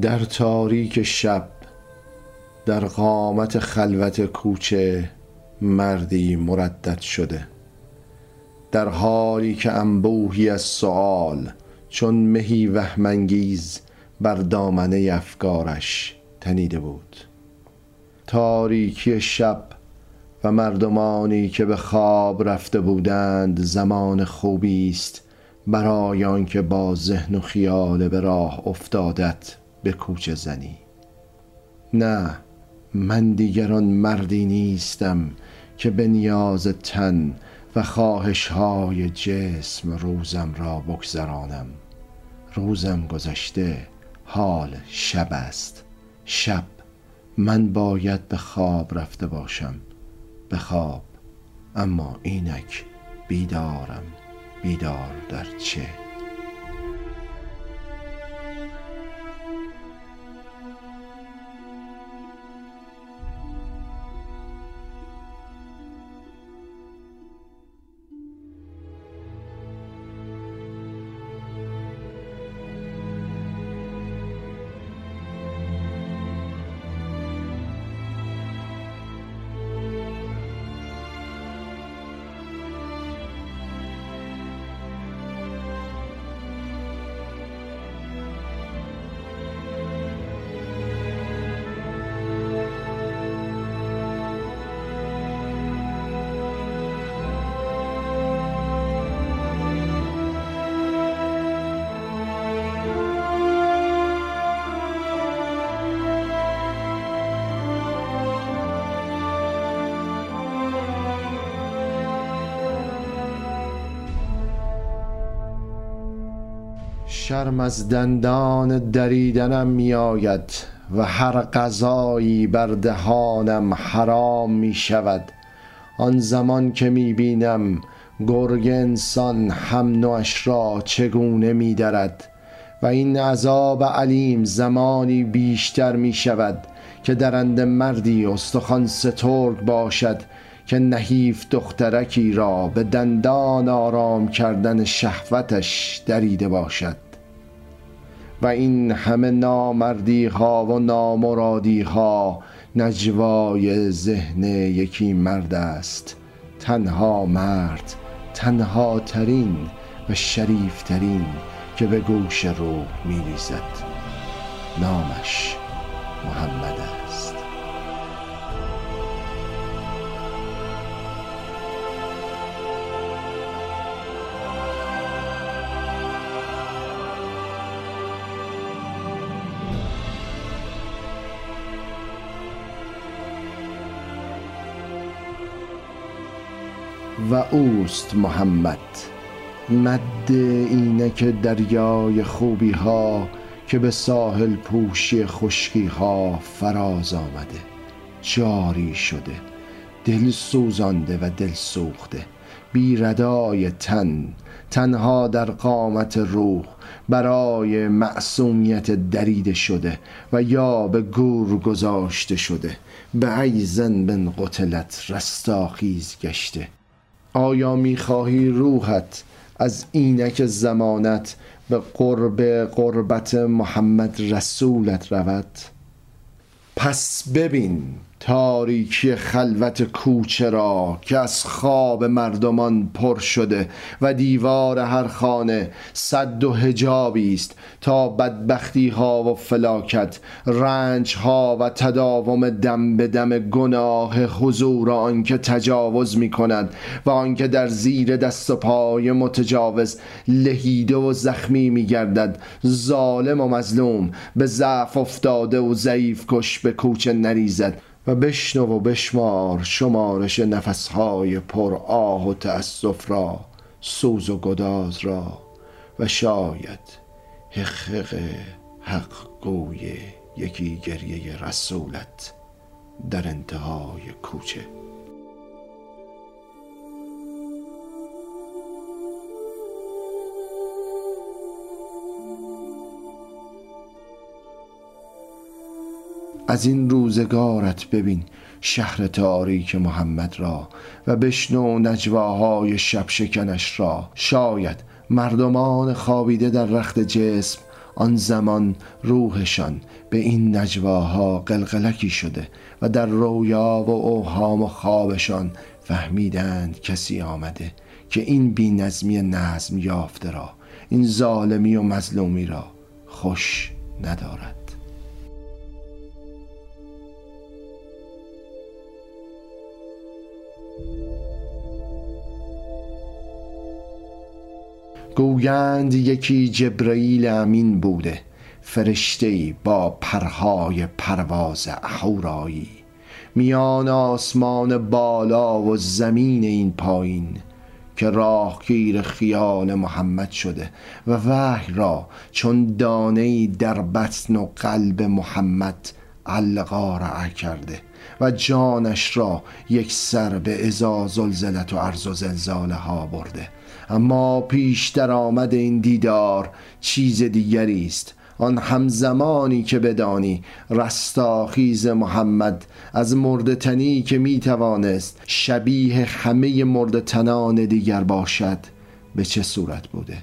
در تاریک شب در قامت خلوت کوچه مردی مردد شده. در حالی که انبوهی از سؤال چون مهی وهمانگیز بر دامنه افکارش تنیده بود. تاریکی شب و مردمانی که به خواب رفته بودند زمان خوبی است برای آنکه با ذهن و خیال به راه افتادت. به کوچه زنی. نه من دیگر آن مردی نیستم که به نیاز تن و خواهش های جسم روزم را بگذرانم. روزم گذشته حال شب است. شب من باید به خواب رفته باشم. به خواب اما اینک بیدارم. بیدار در چه؟ شرم از دندان دریدنم می آید و هر غذایی بر دهانم حرام می شود آن زمان که می بینم گرگ انسان هم نوش را چگونه می درد و این عذاب علیم زمانی بیشتر می شود که درنده مردی استخوان سترگ باشد که نحیف دخترکی را به دندان آرام کردن شهوتش دریده باشد. و این همه نامردی ها و نامرادی ها نجوای ذهن یکی مرد است. تنها مرد تنها ترین و شریف ترین که به گوش روح می ریزد نامش محمد است. و اوست محمد. مد اینک دریای خوبی ها که به ساحل پوشی خشکی ها فراز آمده. جاری شده دل سوزانده و دل سوخته. بی ردای تن تنها در قامت روح برای معصومیت دریده شده و یا به گور گذاشته شده. به ایزن بن قتلت رستاخیز گشته. آیا می‌خواهی روحت از اینک زمانت به قرب قربت محمد رسولت رود؟ پس ببین تاریکی خلوت کوچه را که از خواب مردمان پر شده و دیوار هر خانه صد و حجابی است تا بدبختی ها و فلاکت رنج ها و تداوم دم به دم گناه حضور آنکه تجاوز می کند و آنکه در زیر دست و پای متجاوز لهیده و زخمی می گردد ظالم و مظلوم به ضعف افتاده و ضعیف کش به کوچه نریزد. و بشنو و بشمار شمارش نفسهای پر آه و تأسف را سوز و گداز را و شاید حقق حق گوی یکی گریه رسولت در انتهای کوچه. از این روزگارت ببین شهر تاریک محمد را و بشنو نجواهای شب شکنش را. شاید مردمان خوابیده در رخت جسم آن زمان روحشان به این نجواها قلقلکی شده و در رویا و اوهام و خوابشان فهمیدند کسی آمده که این بینظمی نظم یافته را این ظالمی و مظلومی را خوش ندارد. گویند یکی جبرئیل امین بوده فرشته با پرهای پرواز اهورایی میان آسمان بالا و زمین این پایین که راهگیر خیال محمد شده و وحی را چون دانه در بطن و قلب محمد علقا کرده و جانش را یک سر به ازا زلزلت و عرض و زلزاله ها برده. اما پیش آمد این دیدار چیز دیگری است. آن همزمانی که بدانی رستاخیز محمد از مردتنی که می توانست شبیه همه مردتنان دیگر باشد به چه صورت بوده؟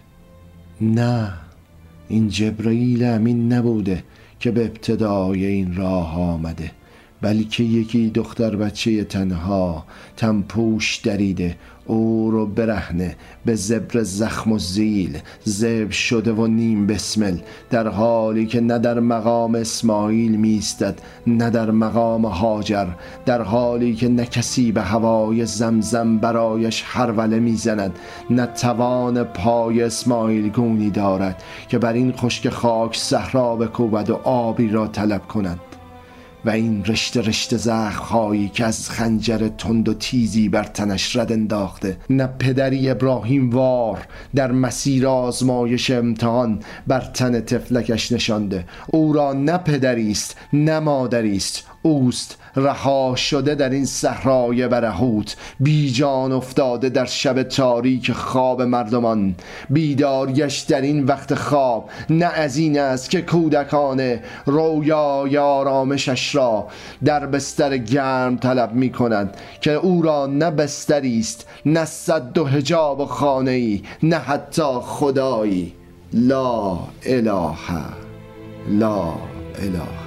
نه این جبرئیل امین نبوده که به ابتدای این راه آمده. بلکه یکی دختر بچه تنها تنپوش دریده او رو برهنه به زبر زخم و زیل زب شده و نیم بسمل. در حالی که نه در مقام اسماعیل میستد نه در مقام هاجر در حالی که نه کسی به هوای زمزم برایش هروله می‌زند نه توان پای اسماعیل گونی دارد که بر این خشک خاک صحرا بکوبد و آبی را طلب کند. و این رشته رشته زخم هایی که از خنجر تند و تیزی بر تنش رد انداخته نه پدری ابراهیم وار در مسیر آزمایش امتحان بر تن تفلکش نشانده. او را نه پدری است نه مادری است. اوست رها شده در این صحرای برهوت بی جان افتاده در شب تاریک خواب مردمان. بیدارگش در این وقت خواب نه از این است که کودکانه رویای آرامشش را در بستر گرم طلب می کند که او را نه بستری است نه صد و حجاب خانه ای نه حتی خدایی. لا اله لا اله.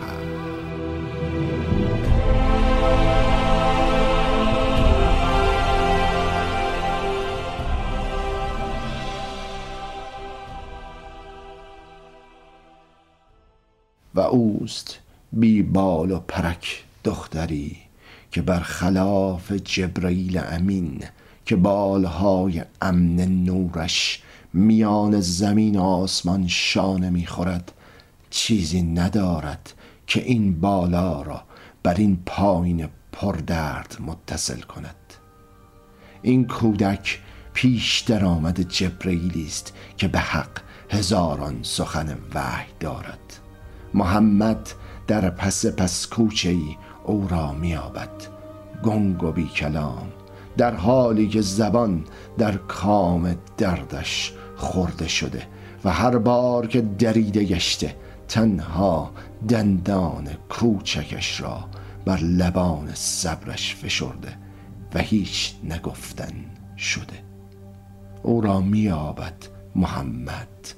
و اوست بی بال و پرک دختری که برخلاف جبرئیل امین که بالهای امن نورش میان زمین و آسمان شانه می‌خورد چیزی ندارد که این بالا را بر این پایین پردرد متصل کند. این کودک پیش در آمد جبرئیلی است که به حق هزاران سخن وحی دارد. محمد در پس پس کوچه ای او را میابد گنگ و بی کلام در حالی که زبان در کام دردش خورده شده و هر بار که دریده گشته تنها دندان کوچکش را بر لبان صبرش فشرده و هیچ نگفتن شده. او را میابد محمد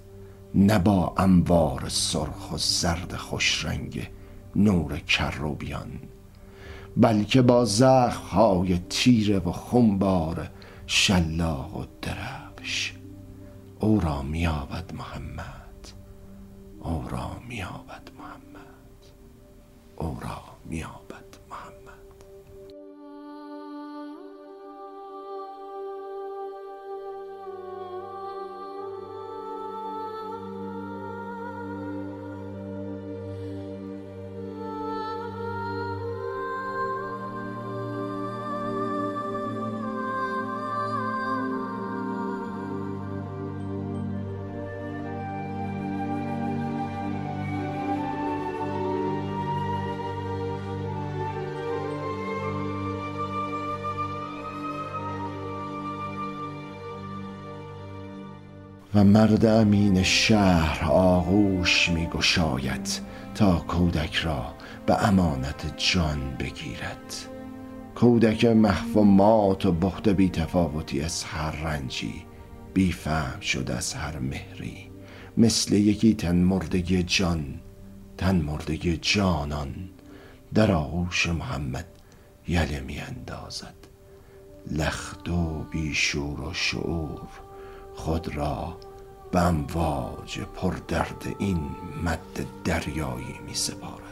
نه با انوار سرخ و زرد خوش رنگ نور کروبیان بلکه با های تیره و خونبار شلاق و درفش او را میابد محمد او را میابد محمد او را میابد و مرد امین شهر آغوش می گشاید تا کودک را به امانت جان بگیرد. کودک محو و مات و بخت بی تفاوتی از هر رنجی بی فهم شد از هر مهری. مثل یکی تن مردگی جان تن مردگی جانان در آغوش محمد یله می اندازد. لخت و بیشور و شعور خود را به امواج پردرد این مد دریایی می سپارد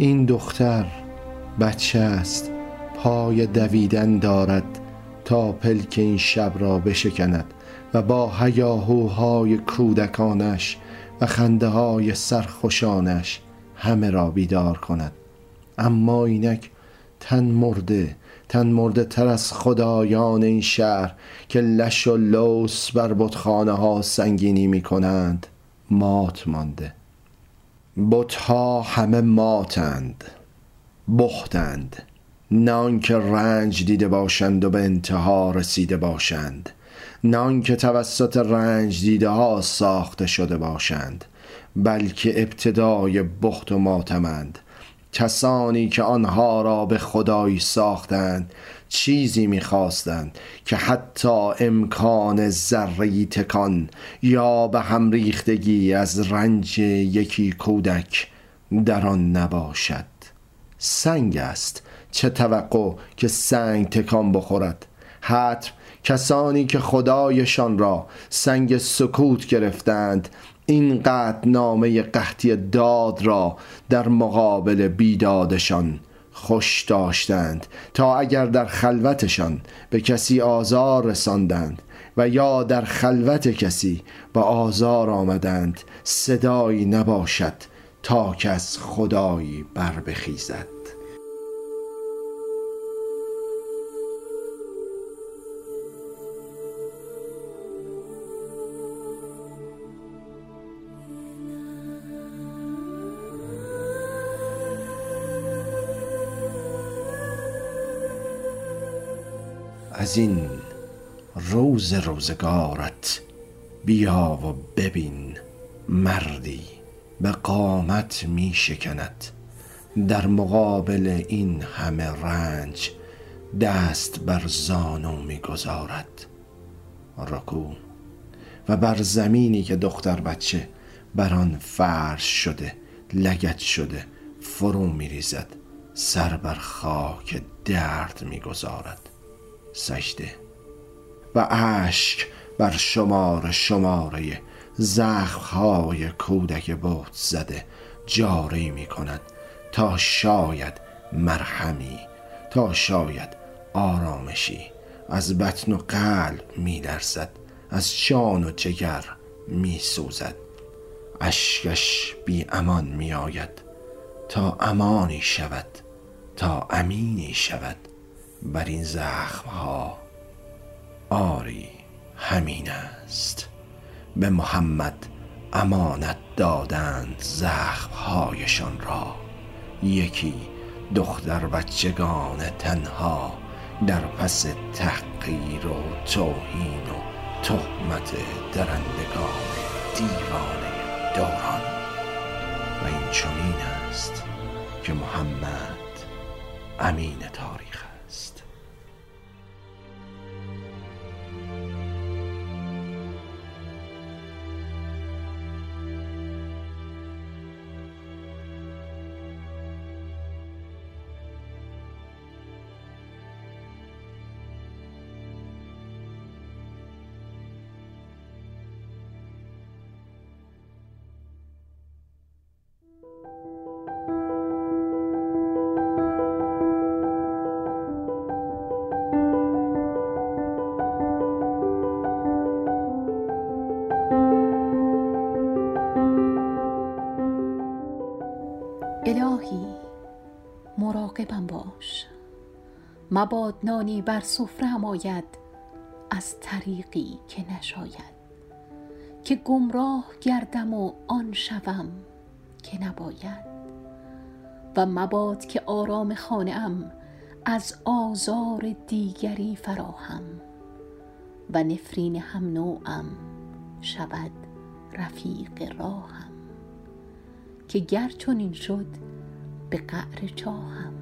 این دختر بچه است پای دویدن دارد تا پلک این شب را بشکند و با هیاهوهای کودکانش و خنده های سرخوشانش همه را بیدار کند. اما اینک تن مرده تن مرده تر از خدایان این شهر که لش و لوس بر بتخانه ها سنگینی می کنند مات مانده. بتها همه ماتند بختند نه که رنج دیده باشند و به انتها رسیده باشند. نه که توسط رنج دیده ها ساخته شده باشند بلکه ابتدای بخت و ماتمند. کسانی که آنها را به خدایی ساختند چیزی می‌خواستند که حتی امکان ذره تکان یا به هم ریختگی از رنج یکی کودک در آن نباشد. سنگ است. چه توقع که سنگ تکان بخورد؟ حتم کسانی که خدایشان را سنگ سکوت گرفتند این نامه قحطی داد را در مقابل بیدادشان خوش داشتند تا اگر در خلوتشان به کسی آزار رساندند و یا در خلوت کسی به آزار آمدند صدایی نباشد تا از خدایی بر بخیزد. از این روز روزگارت بیا و ببین مردی به قامت می شکند. در مقابل این همه رنج دست بر زانو می گذارد. رکو و بر زمینی که دختر بچه بر آن فرش شده لگت شده فرو می ریزد. سر بر خاک درد می گذارد. سجده. و اشک بر شمار شماره زخمهای کودک بوت زده جاری می کند تا شاید مرهمی تا شاید آرامشی. از بطن و قلب می درزد از جان و جگر می سوزد. اشکش بی امان می آید تا امانی شود تا امینی شود. بر این زخم ها آری همین است. به محمد امانت دادند زخم هایشان را. یکی دختر بچگان تنها در پس تحقیر و توهین و تهمت درندگان دیوانه دوران. و این چنین است که محمد امین تاریخ مراقبم باش. مباد نانی بر سفره آید از طریقی که نشاید. که گمراه گردم و آن شوم که نباید. و مباد که آرام خانه ام از آزار دیگری فراهم و نفرین هم نوعم شود رفیق راهم. که گر چنین شد به قعر چاهم.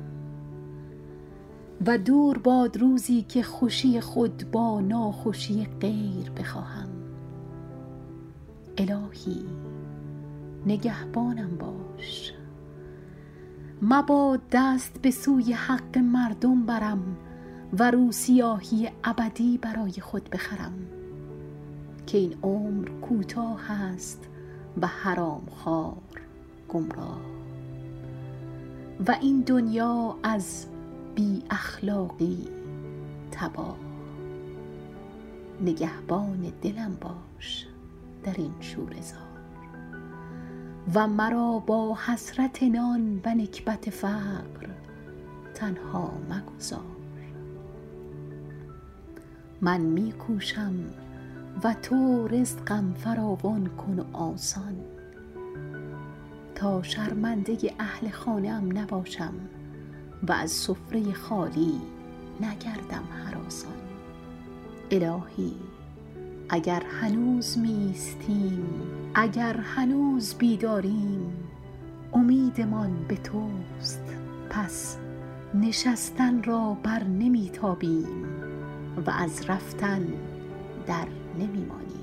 و دور باد روزی که خوشی خود با ناخوشی غیر بخواهم. الهی نگهبانم باش. مباد دست به سوی حق مردم برم و روسیاهی ابدی برای خود بخرم. که این عمر کوتاه است و حرام خار گمراه و این دنیا از بی اخلاقی تباه. نگهبان دلم باش در این شورزار و مرا با حسرت نان و نکبت فقر تنها مگذار. من می کوشم و تو رزقم فراوان کن و آسان. تا شرمنده اهل خانه ام نباشم و از سفره خالی نگردم هراسان الهی اگر هنوز میستیم اگر هنوز بیداریم امیدمان به توست. پس نشستن را بر نمیتابیم و از رفتن در نمیمانیم.